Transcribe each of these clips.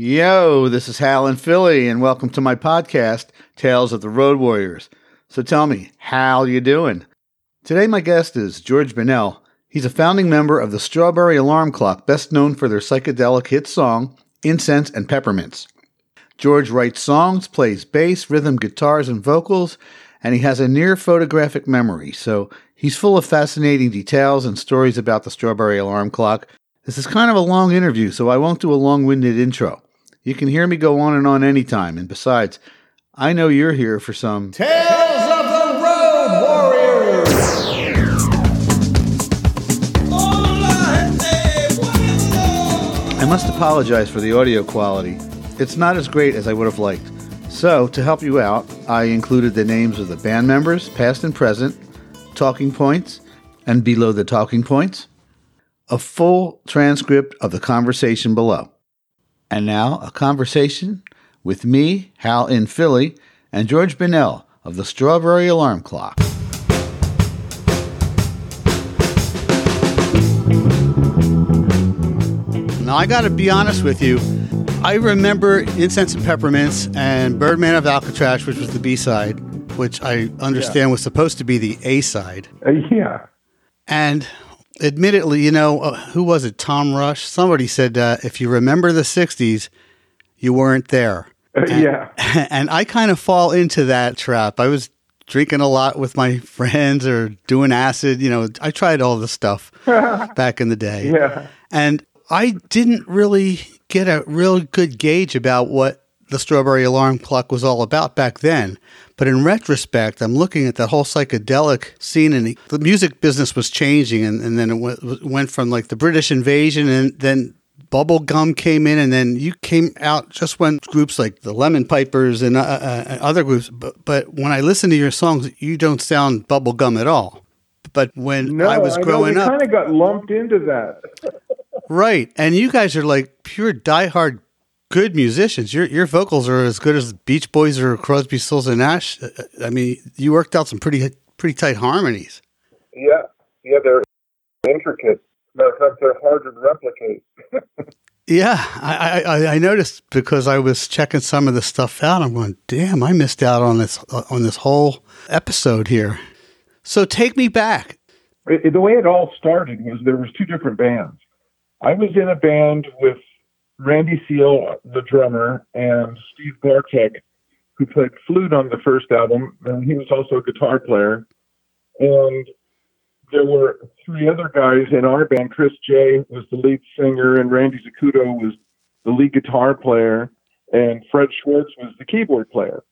Yo, this is Hal in Philly, and welcome to my podcast, Tales of the Road Warriors. So tell me, how you doing? Today my guest is George Bunnell. He's a founding member of the Strawberry Alarm Clock, best known for their psychedelic hit song, Incense and Peppermints. George writes songs, plays bass, rhythm guitars, and vocals, and he has a near photographic memory, so he's full of fascinating details and stories about the Strawberry Alarm Clock. This is kind of a long interview, so I won't do a long winded intro. You can hear me go on and on anytime. And besides, I know you're here for some Tales of the Road Warriors. I must apologize for the audio quality. It's not as great as I would have liked. So, to help you out, I included the names of the band members, past and present, talking points, and below the talking points, a full transcript of the conversation below. And now, a conversation with me, Hal in Philly, and George Bunnell of the Strawberry Alarm Clock. Now, I got to be honest with you. I remember Incense and Peppermints and Birdman of Alcatraz, which was the B side, which I understand was supposed to be the A side. Uh, yeah. And admittedly, you know, uh, who was it? Tom Rush? Somebody said, uh, if you remember the 60s, you weren't there. Uh, And- yeah. And I kind of fall into that trap. I was drinking a lot with my friends or doing acid. You know, I tried all the stuff back in the day. Yeah. And I didn't really get a real good gauge about what the Strawberry Alarm Clock was all about back then. But in retrospect, I'm looking at the whole psychedelic scene, and the, music business was changing. And, and then it went, went from like the British invasion, and then bubble gum came in, and then you came out just when groups like the Lemon Pipers and uh, uh, and other groups. But, but when I listen to your songs, you don't sound bubble gum at all. But when No, I was growing know, up, kind of got lumped into that. Right. And you guys are like pure diehard good musicians. Your your vocals are as good as Beach Boys or Crosby, Stills and Nash. Uh, I mean, you worked out some pretty pretty tight harmonies. Yeah. Yeah, they're intricate. Matter of fact, they're hard to replicate. Yeah, I, I I noticed because I was checking some of the stuff out. I'm going, damn, I missed out on this uh, on this whole episode here. So take me back. It, the way it all started was there was two different bands. I was in a band with Randy Seal, the drummer, and Steve Bartek, who played flute on the first album, and he was also a guitar player. And there were three other guys in our band. Chris J was the lead singer, and Randy Zacuto was the lead guitar player, and Fred Schwartz was the keyboard player.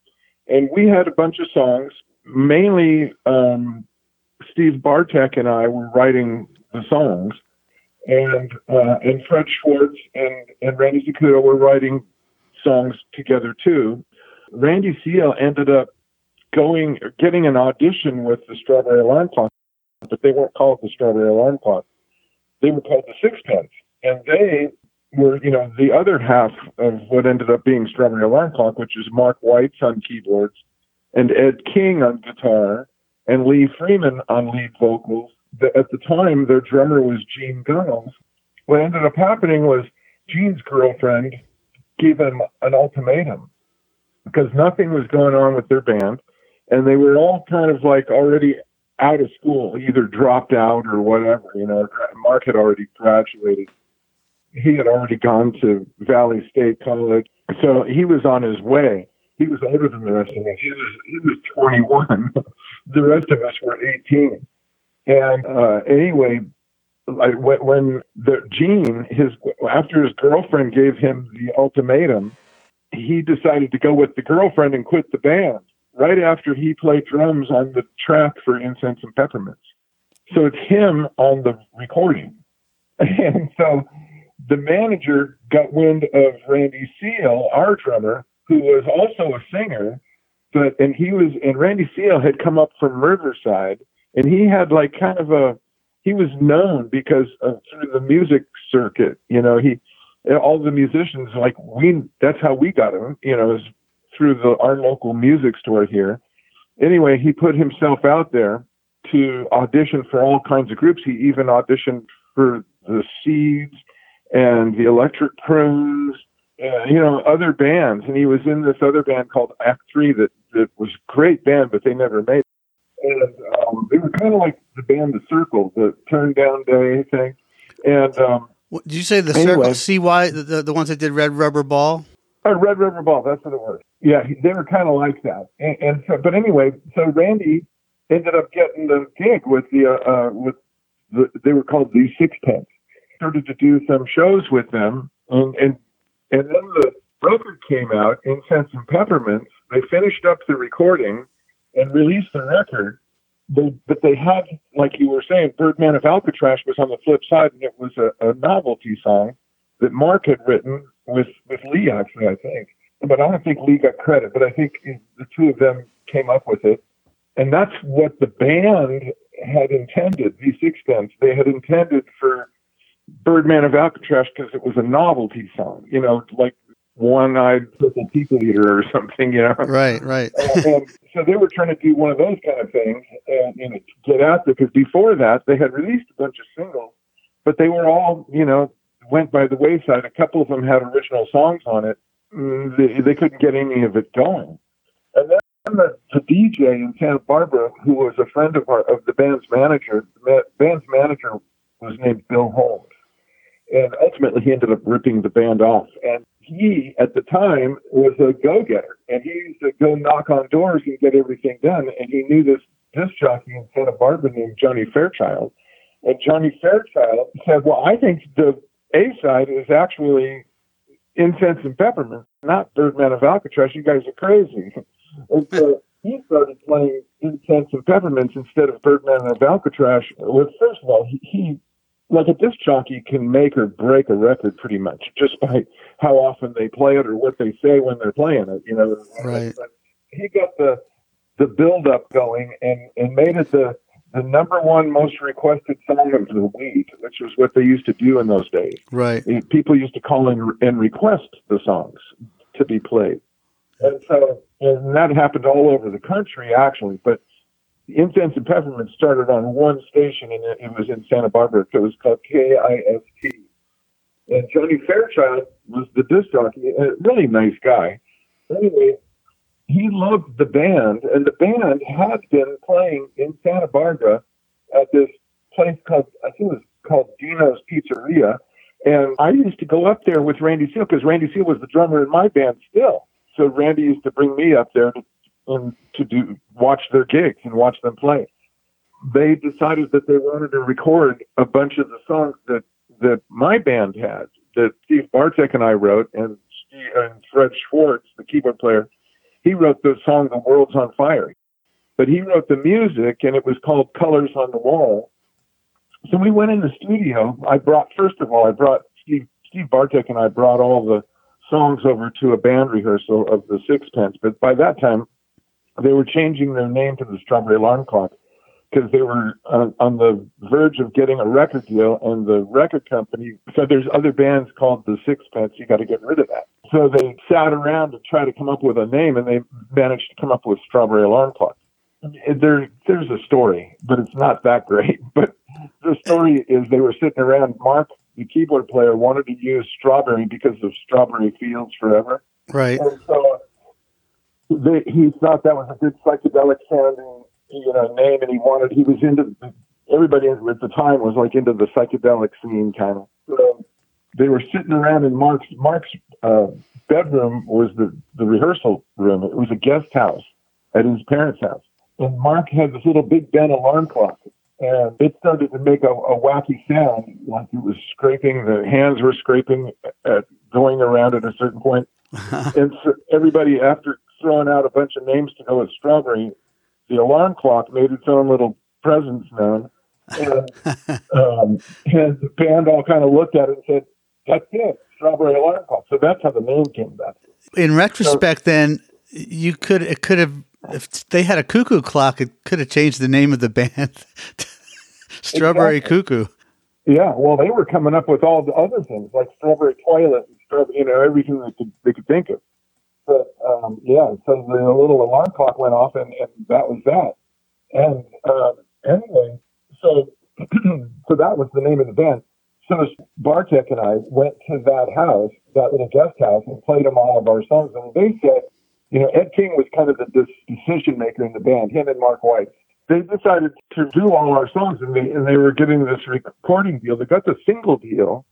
And we had a bunch of songs, mainly um, Steve Bartek and I were writing the songs, and uh, and Fred Schwartz and and Randy Zacuto were writing songs together too. Randy Seal ended up going getting an audition with the Strawberry Alarm Clock, but they weren't called the Strawberry Alarm Clock. They were called the Sixpence, and they were you know the other half of what ended up being Strawberry Alarm Clock, which is Mark Weitz's on keyboards and Ed King on guitar and Lee Freeman on lead vocals. The, at the time, their drummer was Gene Gunnels. What ended up happening was Gene's girlfriend gave him an ultimatum because nothing was going on with their band, and they were all kind of like already out of school, either dropped out or whatever. You know, Mark had already graduated. He had already gone to Valley State College, so he was on his way he was older than the rest of us. He was he was 21. the rest of us were 18. And uh, anyway, when, when the Gene, his after his girlfriend gave him the ultimatum, he decided to go with the girlfriend and quit the band right after he played drums on the track for Incense and Peppermints. So it's him on the recording, and so the manager got wind of Randy Seal, our drummer, who was also a singer, but and he was and Randy Seal had come up from Riverside, and he had like kind of a he was known because of through the music circuit. You know, he all the musicians like we that's how we got him. You know, through the our local music store here. Anyway, he put himself out there to audition for all kinds of groups. He even auditioned for the Seeds and the Electric Prunes uh, you know other bands, and he was in this other band called Act Three that that was a great band, but they never made. And um, they were kind of like the band The Cyrkle, the Turn Down Day thing. And um, What, did you say the Anyway. Cyrkle? CY, the, the the ones that did Red Rubber Ball? Oh, Red Rubber Ball, that's what it was. Yeah, they were kind of like that. And, and so, but anyway, so Randy ended up getting the gig with the, uh, uh, with the, they were called the Sixpence. Started to do some shows with them, and and and then the record came out, Incense and Peppermints. They finished up the recording and released the record. But they had, like you were saying, Birdman of Alcatraz was on the flip side, and it was a, a novelty song that Mark had written with with Lee actually, I think. But I don't think Lee got credit. But I think the two of them came up with it, and that's what the band had intended. The Sixpence they had intended for Birdman of Alcatraz because it was a novelty song, you know, like one-eyed purple people eater or something, you know. Right, right. and, and so they were trying to do one of those kind of things and know get out there because before that they had released a bunch of singles, but they were all you know went by the wayside. A couple of them had original songs on it. Mm, They, they couldn't get any of it going. And then the, the DJ in Santa Barbara, who was a friend of our of the band's manager, the band's manager was named Bill Holmes, and ultimately he ended up ripping the band off. And he, at the time, was a go-getter, and he used to go knock on doors and get everything done. And he knew this disc jockey in Santa Barbara named Johnny Fairchild, and Johnny Fairchild said, "Well, I think the A side is actually Incense and Peppermint, not Birdman of Alcatraz. You guys are crazy." And so he started playing Incense and Peppermints instead of Birdman of Alcatraz. Well, first of all, he, he like a disc jockey can make or break a record pretty much just by how often they play it or what they say when they're playing it. You know, Right. But he got the the build up going and and made it the the number one most requested song of the week, which was what they used to do in those days. Right. People used to call in and request the songs to be played, and so and that happened all over the country actually, but. Incense and Peppermint started on one station, and it, was in Santa Barbara. It was called KIST. And Johnny Fairchild was the disc jockey, a really nice guy. Anyway, he loved the band, and the band had been playing in Santa Barbara at this place called, I think it was called Dino's Pizzeria. And I used to go up there with Randy Seal because Randy Seal was the drummer in my band still. So Randy used to bring me up there to, and to do watch their gigs and watch them play. They decided that they wanted to record a bunch of the songs that that my band had, that Steve Bartek and I wrote, and Steve, and Fred Schwartz, the keyboard player, he wrote the song "The World's on Fire." But he wrote the music, and it was called "Colors on the Wall." So we went in the studio. I brought, first of all, I brought Steve, Steve Bartek and I brought all the songs over to a band rehearsal of the Sixpence. But by that time, they were changing their name to the Strawberry Alarm Clock because they were on, on the verge of getting a record deal, and the record company said, "There's other bands called the Sixpence. You got to get rid of that." So they sat around to try to come up with a name, and they managed to come up with Strawberry Alarm Clock. There, there's a story, but it's not that great. But the story is they were sitting around. Mark, the keyboard player, wanted to use Strawberry because of Strawberry Fields Forever. Right. And so they, he thought that was a good psychedelic sounding, you know, name, and he wanted. He was into everybody at the time was like into the psychedelic scene, kind of. So they were sitting around in Mark's Mark's uh, bedroom was the the rehearsal room. It was a guest house at his parents' house, and Mark had this little Big Ben alarm clock. And it started to make a, a wacky sound, like it was scraping. The hands were scraping, at, going around at a certain point and so everybody, after throwing out a bunch of names to go with strawberry, the alarm clock made its own little presence known. And, um, and the band all kind of looked at it and said, That's it, strawberry alarm clock. So that's how the name came about. In retrospect, then you could it could have if they had a cuckoo clock, it could have changed the name of the band. Strawberry Exactly. Cuckoo. Yeah, well, they were coming up with all the other things like strawberry toilet and strawberry, you know, everything they could they could think of. But um, yeah, so the little alarm clock went off, and, and that was that. And uh, anyway, so so that was the name of the band. So Bartek and I went to that house, that little guest house, and played them all of our songs. And they said, you know, Ed King was kind of the, decision maker in the band, him and Mark Weitz. They decided to do all our songs, and they and they were getting this recording deal. They got the single deal,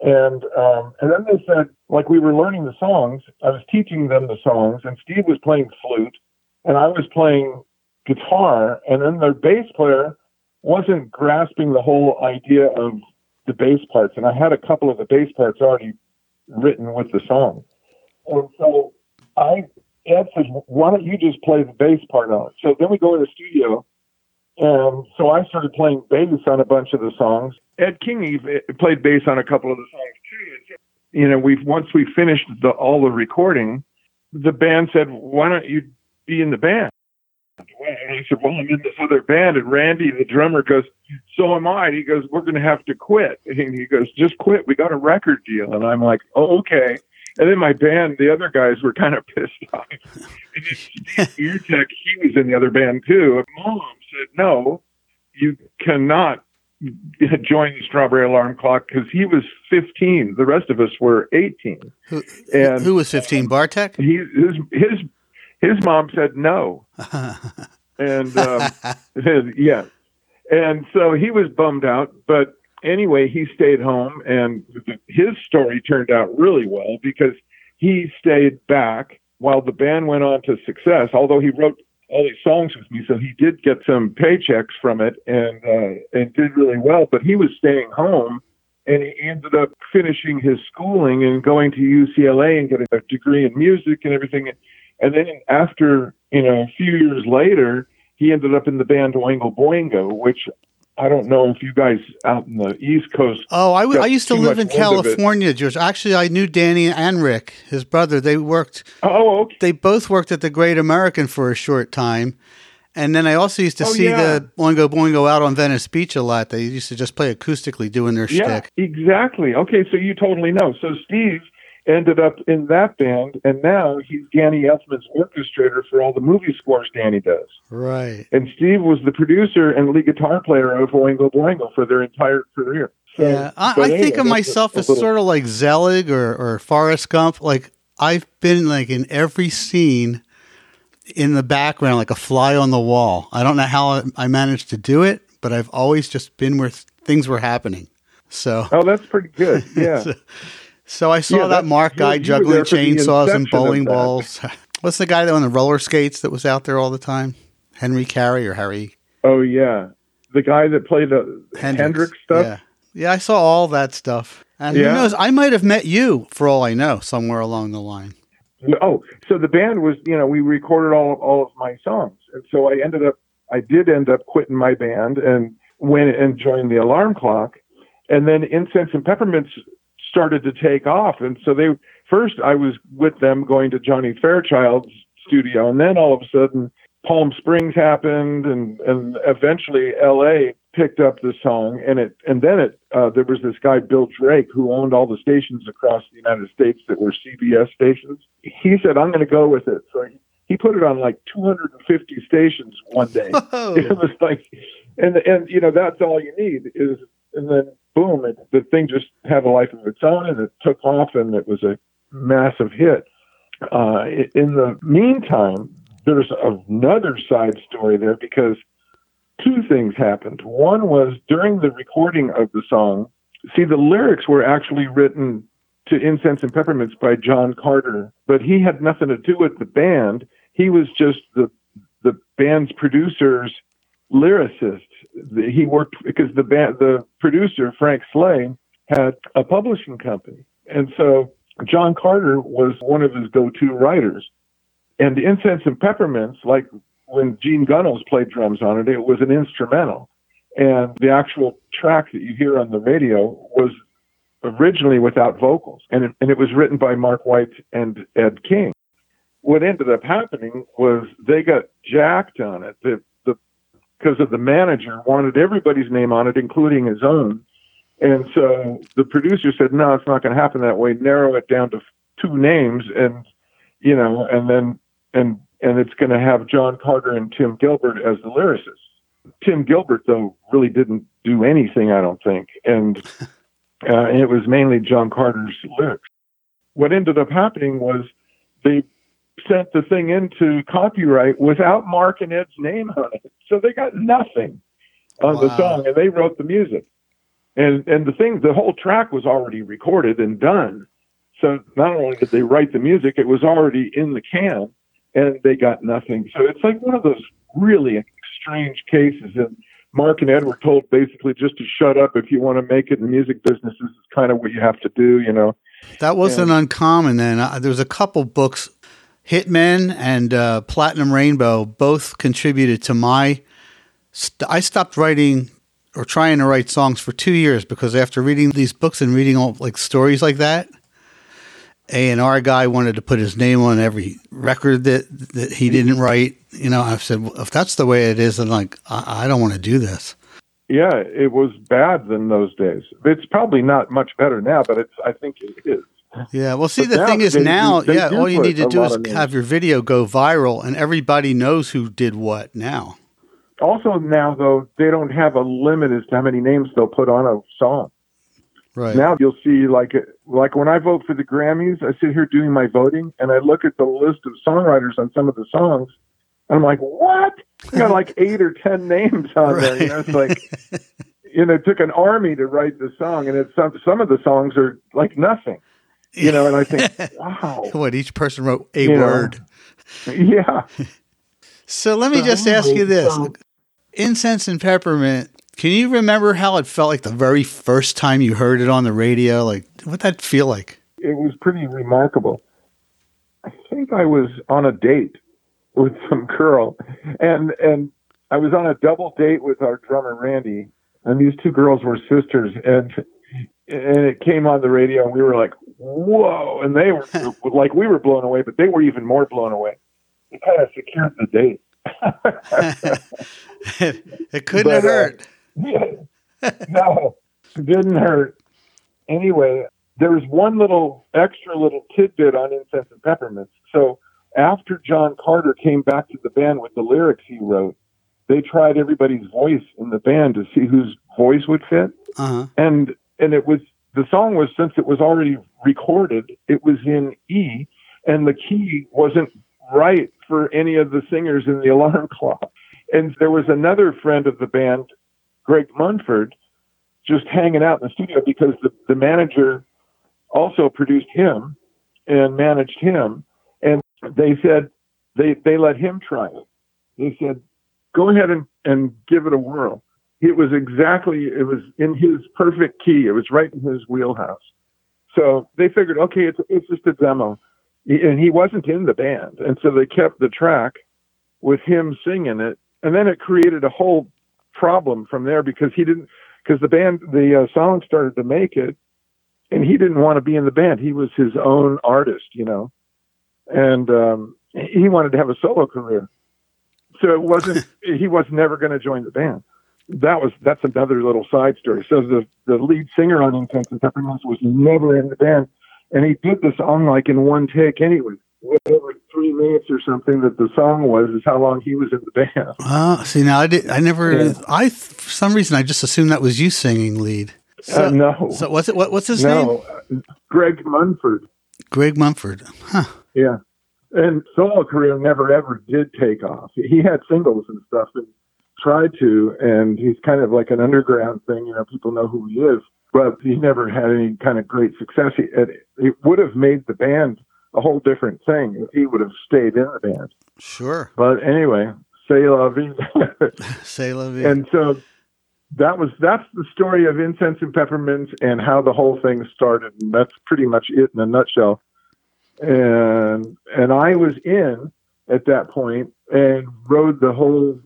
and um, and then they said, like we were learning the songs, I was teaching them the songs, and Steve was playing flute, and I was playing guitar, and then their bass player wasn't grasping the whole idea of the bass parts, and I had a couple of the bass parts already written with the song, and so I Ed says, "Why don't you just play the bass part on it?" So then we go in the studio, and so I started playing bass on a bunch of the songs. Ed King he played bass on a couple of the songs too. You know, we once we finished the, all the recording, the band said, "Why don't you be in the band?" And I said, "Well, I'm in this other band." And Randy, the drummer, goes, "So am I." And he goes, "We're going to have to quit." And he goes, "Just quit. We got a record deal." And I'm like, "Oh, okay." And then my band, the other guys were kind of pissed off. And then Steve he was in the other band too. And mom said, "No, you cannot join the Strawberry Alarm Clock because he was 15. The rest of us were 18. Who, and who was 15? Bartek. He his his his mom said no, and um, yeah, and so he was bummed out. But anyway, he stayed home, and his story turned out really well because he stayed back while the band went on to success. Although he wrote all these songs with me, so he did get some paychecks from it, and uh, and did really well. But he was staying home, and he ended up finishing his schooling and going to UCLA and getting a degree in music and everything. And then after you know a few years later, he ended up in the band Oingo Boingo, which I don't know if you guys out in the East Coast. Oh, I, w- I used to live in California, George. Actually, I knew Danny and Rick, his brother. They worked. Oh, oh, okay. They both worked at the Great American for a short time. And then I also used to oh, see yeah. the Oingo Boingo out on Venice Beach a lot. They used to just play acoustically doing their yeah, shtick. Exactly. Okay, so you totally know. So Steve ended up in that band, and now he's Danny Elfman's orchestrator for all the movie scores Danny does. Right. And Steve was the producer and lead guitar player of Oingo Boingo for their entire career. So, yeah, I, I anyway, think of myself as little... sort of like Zelig or, or Forrest Gump. Like I've been like in every scene in the background, like a fly on the wall. I don't know how I managed to do it, but I've always just been where things were happening. So, oh, that's pretty good. Yeah. so, so I saw yeah, that Mark guy you, juggling chainsaws and bowling balls. What's the guy that on the roller skates that was out there all the time? Henry Carey or Harry? Oh yeah, the guy that played the Hendrix, Hendrix stuff. Yeah. yeah, I saw all that stuff. And yeah. who knows? I might have met you for all I know somewhere along the line. Oh, so the band was, you know, we recorded all of all of my songs, and so I ended up, I did end up quitting my band and went and joined the Alarm Clock, and then Incense and Peppermints started to take off. And so they first I was with them going to Johnny Fairchild's studio, and then all of a sudden Palm Springs happened, and and eventually L.A. picked up the song, and it and then it uh, there was this guy Bill Drake who owned all the stations across the United States that were CBS stations. He said, "I'm going to go with it." So he, he put it on like 250 stations one day. Whoa. It was like, and and you know that's all you need is, and then boom, it, the thing just had a life of its own and it took off and it was a massive hit. Uh, in the meantime, there's another side story there because two things happened. One was during the recording of the song, see, the lyrics were actually written to Incense and Peppermints by John Carter, but he had nothing to do with the band. He was just the the band's producer's lyricist he worked because the band, the producer Frank Slay had a publishing company, and so John Carter was one of his go-to writers. And the Incense and Peppermints, like when Gene Gunnels played drums on it, it was an instrumental, and the actual track that you hear on the radio was originally without vocals, and it, and it was written by Mark Weitz and Ed King. What ended up happening was they got jacked on it. The because of the manager wanted everybody's name on it, including his own. And so the producer said, no, it's not going to happen that way. Narrow it down to two names and, you know, and then, and, and it's going to have John Carter and Tim Gilbert as the lyricists. Tim Gilbert, though, really didn't do anything, I don't think. And uh, it was mainly John Carter's lyrics. What ended up happening was they sent the thing into copyright without Mark and Ed's name on it, so they got nothing on the song, and they wrote the music. And and the thing, the whole track was already recorded and done. So not only did they write the music, it was already in the can, and they got nothing. So it's like one of those really strange cases. And Mark and Ed were told basically just to shut up if you want to make it in the music business. This is kind of what you have to do, you know. That wasn't uncommon then. Uh, there was a couple books, Hitmen and uh, Platinum Rainbow, both contributed to my. St- I stopped writing or trying to write songs for two years because after reading these books and reading all like stories like that, A and R guy wanted to put his name on every record that that he didn't write. You know, I said, well, if that's the way it is, then like I, I don't want to do this. Yeah, it was bad in those days. It's probably not much better now, but it's. I think it is. Yeah, well, see, But the now thing is they- now, they yeah, all you need to do is have your video go viral, and everybody knows who did what now. Also now though, they don't have a limit as to how many names they'll put on a song. Right. Now you'll see like like when I vote for the Grammys, I sit here doing my voting and I look at the list of songwriters on some of the songs, and I'm like, what? I got like eight or ten names on there. You know, it's like you know, it took an army to write the song, and it's some some of the songs are like nothing. You know, and I think, wow, what each person wrote a You know. word. yeah. So let me just ask you this: incense and peppermint. Can you remember how it felt like the very first time you heard it on the radio? Like, what that feel like? it was pretty remarkable. I think I was on a date with some girl, and and I was on a double date with our drummer Randy, and these two girls were sisters, and and it came on the radio, and we were like, "Whoa!" And they were like, we were blown away, but they were even more blown away. It kind of secured the date. it couldn't have But, uh, hurt. Yeah. no, it didn't hurt. Anyway, there was one little extra little tidbit on incense and peppermints. So after John Carter came back to the band with the lyrics he wrote, they tried everybody's voice in the band to see whose voice would fit. Uh huh. And and it was the song was since it was already recorded, it was in E, and the key wasn't right for any of the singers in the alarm clock. And there was another friend of the band, Greg Munford, just hanging out in the studio because the, the manager also produced him and managed him. And they said they, they let him try it. They said, go ahead and, and give it a whirl. It was exactly, it was in his perfect key. It was right in his wheelhouse. So they figured, okay, it's, it's just a demo. And he wasn't in the band. And so they kept the track with him singing it. And then it created a whole problem from there because he didn't, because the band, the uh, song started to make it and he didn't want to be in the band. He was his own artist, you know, and um, he wanted to have a solo career. So it wasn't, he was never going to join the band. That was, that's another little side story. So the, the lead singer on Incense and Peppermints was never in the band. And he did the song like in one take anyway. Whatever three minutes or something that the song was is how long he was in the band. Uh, see, now I did. I never. Yeah. I for some reason I just assumed that was you singing lead. So, uh, no, So what's it? What, what's his name? no, uh, Greg Munford. Greg Mumford. Huh. Yeah. And solo career never ever did take off. He had singles and stuff and tried to, and he's kind of like an underground thing. You know, people know who he is, but he never had any kind of great success. He, it, it would have made the band a whole different thing if he would have stayed in the band. Sure. But anyway, say la vie. Say la vie. and so that was that's the story of incense and peppermints and how the whole thing started and that's pretty much it in a nutshell and and i was in at that point and rode the whole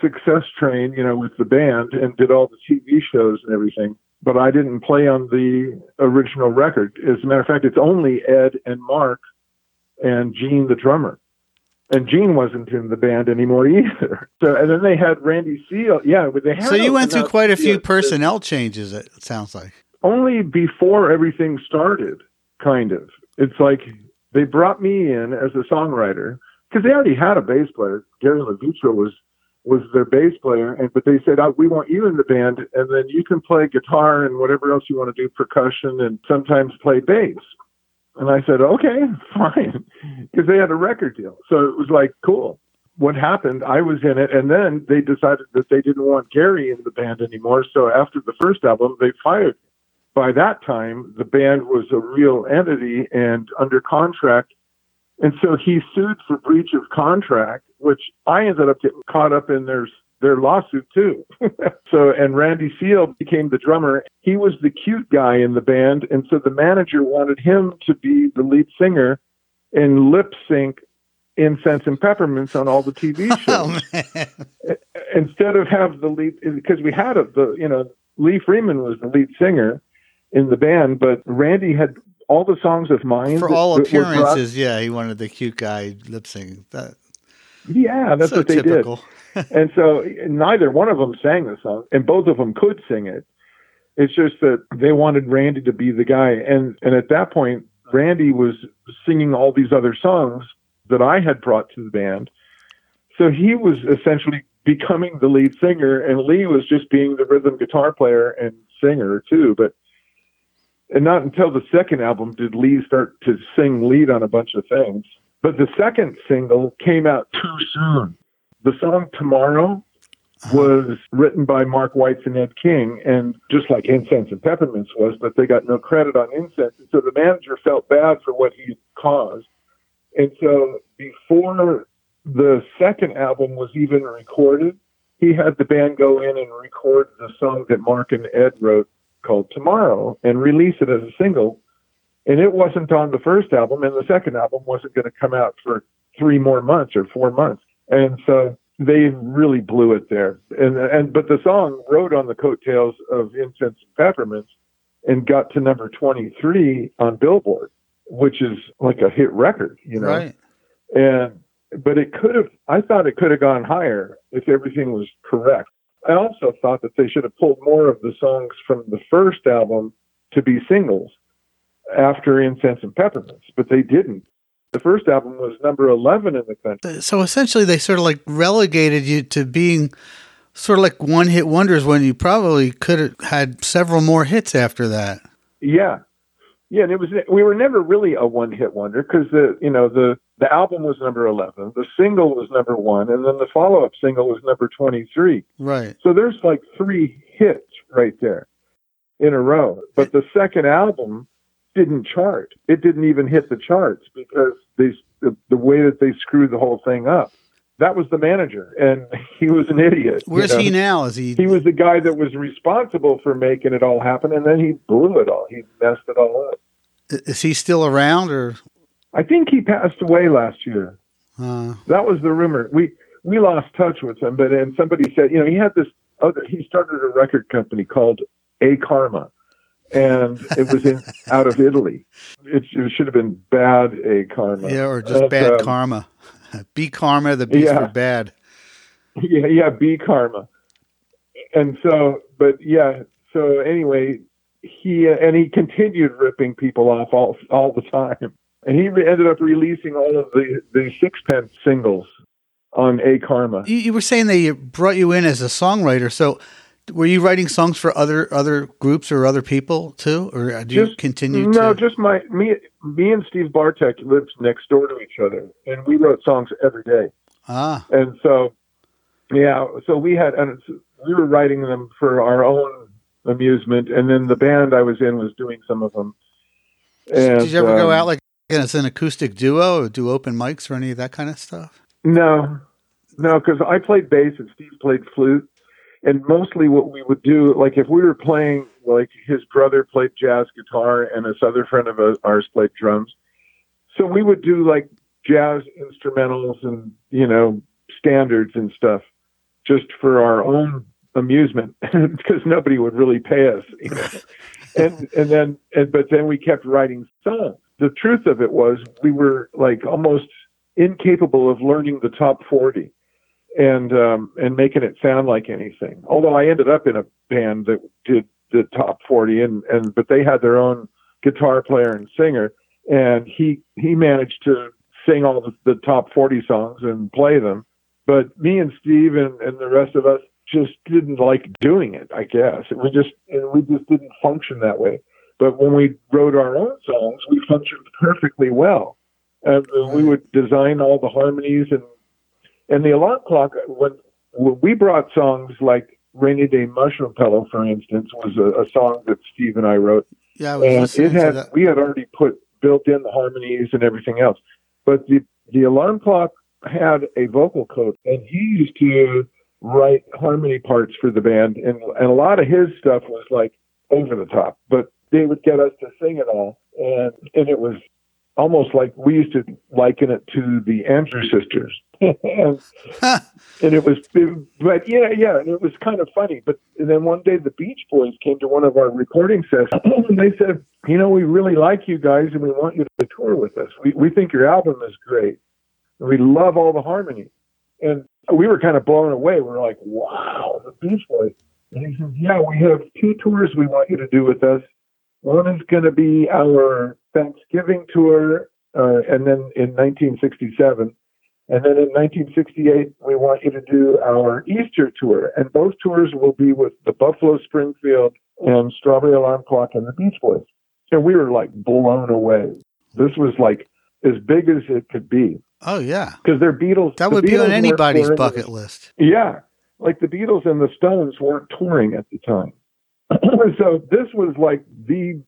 success train you know with the band and did all the tv shows and everything but i didn't play on the original record as a matter of fact it's only ed and mark and gene the drummer and Gene wasn't in the band anymore either. So, and then they had Randy Seal. Yeah, but they had. so you went through quite a few yeah, personnel changes. It sounds like. Only before everything started, kind of. It's like they brought me in as a songwriter because they already had a bass player. Gary Lovetro was was their bass player, and but they said, oh, "We want you in the band, and then you can play guitar and whatever else you want to do, percussion, and sometimes play bass." And I said, "Okay, fine," because they had a record deal, so it was like cool. What happened? I was in it, and then they decided that they didn't want Gary in the band anymore. So after the first album, they fired. By that time, the band was a real entity and under contract and so he sued for breach of contract, which I ended up getting caught up in their their lawsuit too. so and Randy Seal became the drummer. He was the cute guy in the band, and so the manager wanted him to be the lead singer and lip sync incense and peppermints on all the TV oh, shows. Oh, Instead of have the lead because we had a, the you know Lee Freeman was the lead singer in the band, but Randy had all the songs of mine. For all appearances, yeah, he wanted the cute guy lip sync. That, yeah, that's so what they typical. did. and so neither one of them sang the song, and both of them could sing it. It's just that they wanted Randy to be the guy, and and at that point, Randy was singing all these other songs that I had brought to the band. So he was essentially becoming the lead singer, and Lee was just being the rhythm guitar player and singer too. But and not until the second album did Lee start to sing lead on a bunch of things. But the second single came out too soon. The song Tomorrow uh-huh. was written by Mark Weitz and Ed King, and just like Incense and Peppermints was, but they got no credit on Incense. And so the manager felt bad for what he caused. And so before the second album was even recorded, he had the band go in and record the song that Mark and Ed wrote called Tomorrow and release it as a single. And it wasn't on the first album, and the second album wasn't going to come out for three more months or four months. And so they really blew it there. And and but the song rode on the coattails of Incense and Peppermints and got to number 23 on Billboard, which is like a hit record, you know. Right. And but it could have I thought it could have gone higher if everything was correct. I also thought that they should have pulled more of the songs from the first album to be singles after Incense and Peppermints, but they didn't. The first album was number 11 in the country. So essentially, they sort of like relegated you to being sort of like one hit wonders when you probably could have had several more hits after that. Yeah. Yeah, and it was we were never really a one hit wonder because the you know the the album was number 11, the single was number 1 and then the follow-up single was number 23. Right. So there's like three hits right there in a row. But the second album didn't chart. It didn't even hit the charts because they the, the way that they screwed the whole thing up. That was the manager, and he was an idiot. Where's you know? he now? Is he? He was the guy that was responsible for making it all happen, and then he blew it all. He messed it all up. Is he still around, or? I think he passed away last year. Uh, That was the rumor. We we lost touch with him, but and somebody said, you know, he had this other. He started a record company called A Karma, and it was in out of Italy. It, it should have been Bad A Karma. yeah, or just bad um, karma. B karma. The beast Yeah. for bad. Yeah, yeah, B Karma. And so, but yeah. So anyway, he and he continued ripping people off all all the time, and he re- ended up releasing all of the the sixpence singles on A Karma. You, you were saying they brought you in as a songwriter. So, were you writing songs for other other groups or other people too, or do you Just- continue No, to? just my me me and Steve Bartek lived next door to each other, and we wrote songs every day. ah, And so, yeah, so we had and we were writing them for our own amusement, and then the band I was in was doing some of them. And, did you ever go um, out like as an acoustic duo or do open mics or any of that kind of stuff? No, no, because I played bass and Steve played flute, and mostly what we would do, like if we were playing, like his brother played jazz guitar and this other friend of ours played drums, so we would do like jazz instrumentals and you know standards and stuff, just for our own amusement, because nobody would really pay us, you know. and and then and but then we kept writing songs. The truth of it was we were like almost incapable of learning the top 40 and um, and making it sound like anything. Although I ended up in a band that did the top 40 and and but they had their own guitar player and singer and he he managed to sing all the, the top 40 songs and play them But me and Steve and, and the rest of us just didn't like doing it, I guess. We just we just didn't function that way. But when we wrote our own songs, we functioned perfectly well. And we would design all the harmonies and and the alarm clock when, when we brought songs like Rainy Day Mushroom Pillow, for instance, was a, a song that Steve and I wrote. Yeah, And it had we had already put built in the harmonies and everything else. But the the alarm clock had a vocal coach and he used to write harmony parts for the band and and a lot of his stuff was like over the top. But they would get us to sing it all and and it was almost like we used to liken it to the Andrew sisters. and and it was but yeah yeah and it was kind of funny. But and then one day the beach boys came to one of our recording sessions and they said you know we really like you guys and we want you to tour with us. We, we think your album is great. And we love all the harmony. And we were kind of blown away. We were like wow the beach boys. And he says yeah we have two tours we want you to do with us. One is going to be our thanksgiving tour uh, and then in 1967 and then in 1968, we want you to do our Easter tour. And both tours will be with the Buffalo Springfield and Strawberry Alarm Clock and the Beach Boys. And we were like blown away. This was like as big as it could be Oh yeah, because they're Beatles. that would be on anybody's bucket list. Yeah. Like the Beatles and the Stones weren't touring at the time. so this was like the,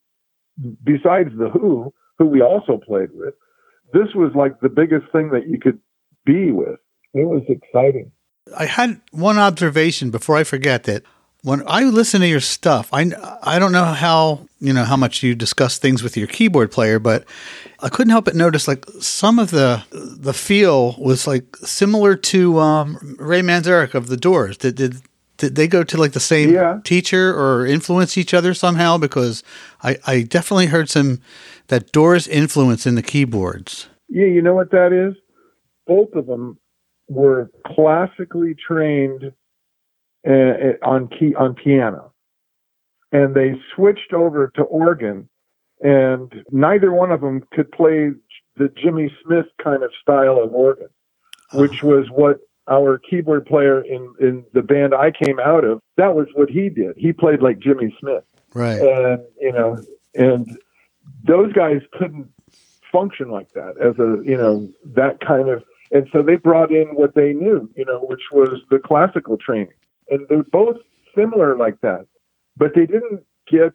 besides the Who, who we also played with, this was like the biggest thing that you could be with. It was exciting. I had one observation before I forget that when I listen to your stuff, I I don't know how you know how much you discuss things with your keyboard player, but I couldn't help but notice like some of the the feel was like similar to um, Ray Manzarek of the Doors. Did did did they go to like the same Yeah. teacher or influence each other somehow? Because I I definitely heard some that Doors influence in the keyboards. Yeah, you know what that is? Both of them were classically trained uh, on key on piano, and they switched over to organ, and neither one of them could play the Jimmy Smith kind of style of organ, which was what our keyboard player in in the band I came out of. That was what he did. He played like Jimmy Smith Right. and you know, and those guys couldn't function like that as a you know that kind of, and so they brought in what they knew, you know, which was the classical training, and they're both similar like that, but they didn't get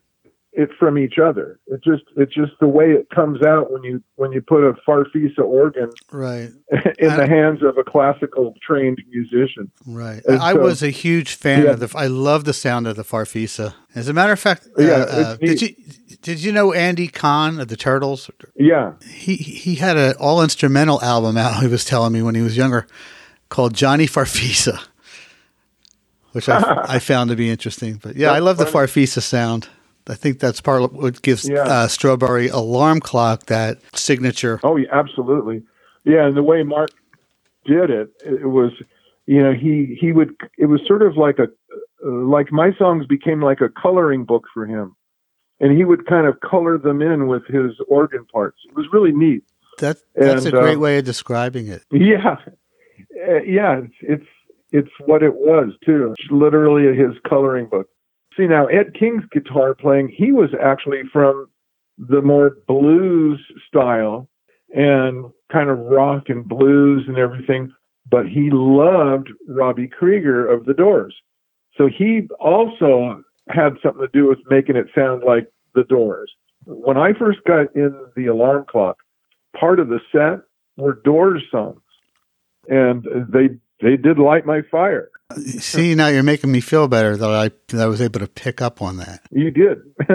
it from each other. It just it's just the way it comes out when you when you put a farfisa organ Right. in I- the hands of a classical trained musician. Right. And I so- was a huge fan Yeah. of the. I love the sound of the Farfisa. As a matter of fact, uh, Yeah, uh, it's did you did you know Andy Kahn of the Turtles? Yeah, He he had an all instrumental album out. He was telling me when he was younger, called Johnny Farfisa, which I, I found to be interesting. But yeah, I That's love the. Farfisa sound. I think that's part of what gives Yeah. uh, Strawberry Alarm Clock that signature. Oh, yeah, absolutely. Yeah, and the way Mark did it, it was, you know, he he would. It was sort of like a, uh, like my songs became like a coloring book for him, and he would kind of color them in with his organ parts. It was really neat. That that's And, a great uh, way of describing it. Yeah, Uh, yeah, it's it's it's what it was too. It's literally his coloring book. See now, Ed King's guitar playing, he was actually from the more blues style and kind of rock and blues and everything, but he loved Robbie Krieger of the Doors. So he also had something to do with making it sound like the Doors. When I first got in the alarm clock, part of the set were Doors songs, and they they did light my fire. See, now you're making me feel better that I that I was able to pick up on that. You did.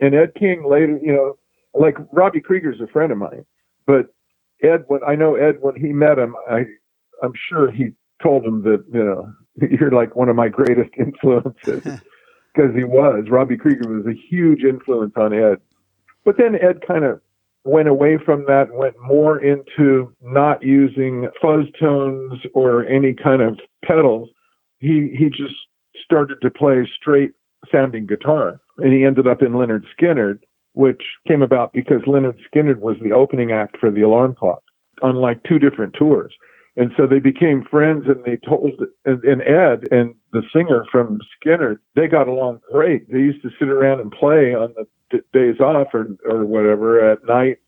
and Ed King later, you know, like Robbie Krieger's a friend of mine, but Ed, when I know Ed, when he met him, I I'm sure he told him that you know you're like one of my greatest influences because he was. Robbie Krieger was a huge influence on Ed, but then Ed kind of went away from that went more into not using fuzz tones or any kind of pedals. He he just started to play straight sounding guitar. And he ended up in Lynyrd Skynyrd, which came about because Lynyrd Skynyrd was the opening act for the alarm clock on like two different tours. And so they became friends and they told, and, and Ed and the singer from Skynyrd, they got along great. They used to sit around and play on the d- days off or, or whatever at night.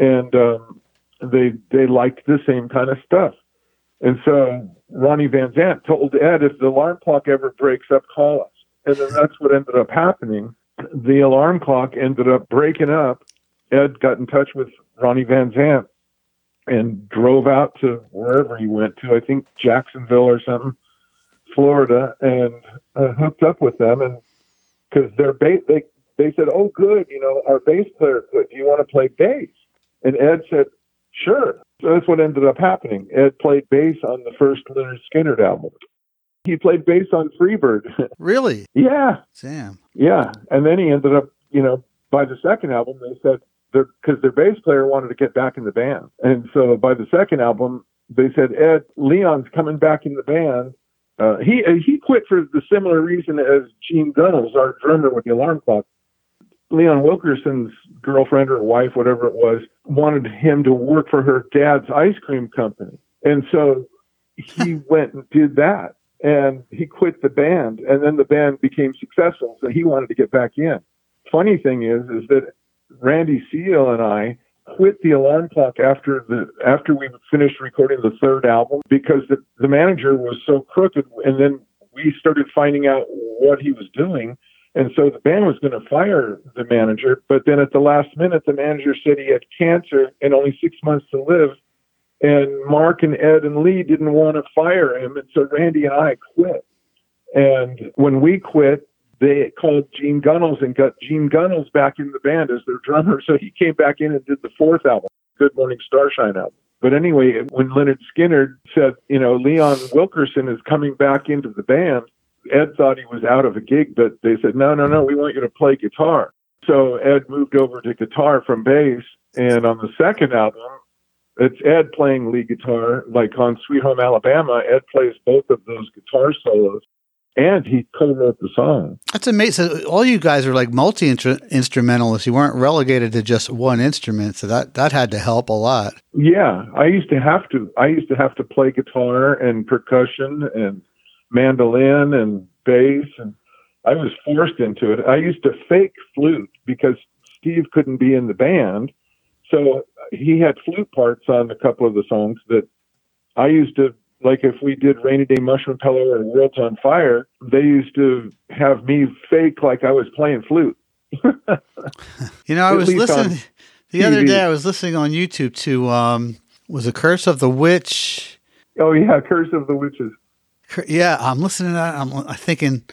And, um, they, they liked the same kind of stuff. And so Ronnie Van Zant told Ed, if the alarm clock ever breaks up, call us. And then that's what ended up happening. The alarm clock ended up breaking up. Ed got in touch with Ronnie Van Zant and drove out to wherever he went to, I think Jacksonville or something, Florida, and uh, hooked up with them. And because their bass, they, they said, oh, good, you know, our bass player, do you want to play bass? And Ed said, sure. So that's what ended up happening. Ed played bass on the first Lynyrd Skynyrd album. He played bass on Freebird. Really? yeah, Sam. yeah. And then he ended up, you know, by the second album, they said, because their bass player wanted to get back in the band. And so by the second album, they said, Ed, Leon's coming back in the band. Uh, he he quit for the similar reason as Gene Gunnels, our drummer with the alarm clock. Leon Wilkeson's girlfriend or wife, whatever it was, wanted him to work for her dad's ice cream company. And so he went and did that. And he quit the band. And then the band became successful. So he wanted to get back in. Funny thing is, is that Randy Seol and I quit the alarm clock after the after we finished recording the third album because the, the manager was so crooked and then we started finding out what he was doing and so the band was going to fire the manager but then at the last minute the manager said he had cancer and only six months to live and mark and ed and lee didn't want to fire him and so randy and i quit and when we quit they called Gene Gunnels and got Gene Gunnels back in the band as their drummer. So he came back in and did the fourth album, Good Morning Starshine album. But anyway, when Lynyrd Skynyrd said, you know, Leon Wilkeson is coming back into the band, Ed thought he was out of a gig, but they said, no, no, no, we want you to play guitar. So Ed moved over to guitar from bass. And on the second album, it's Ed playing lead guitar, like on Sweet Home Alabama. Ed plays both of those guitar solos and he co-wrote the song. That's amazing. So all you guys are like multi instrumentalists. You weren't relegated to just one instrument, so that that had to help a lot. Yeah, I used to have to. I used to have to play guitar and percussion and mandolin and bass, and I was forced into it. I used to fake flute because Steve couldn't be in the band, so he had flute parts on a couple of the songs that I used to like if we did Rainy Day Mushroom Pillow or Worlds on Fire, they used to have me fake like I was playing flute. you know, I was listening the other day. I was listening on YouTube to um, was a Curse of the Witch. Oh yeah, Curse of the Witches. Yeah, I'm listening to that. I'm, thinking,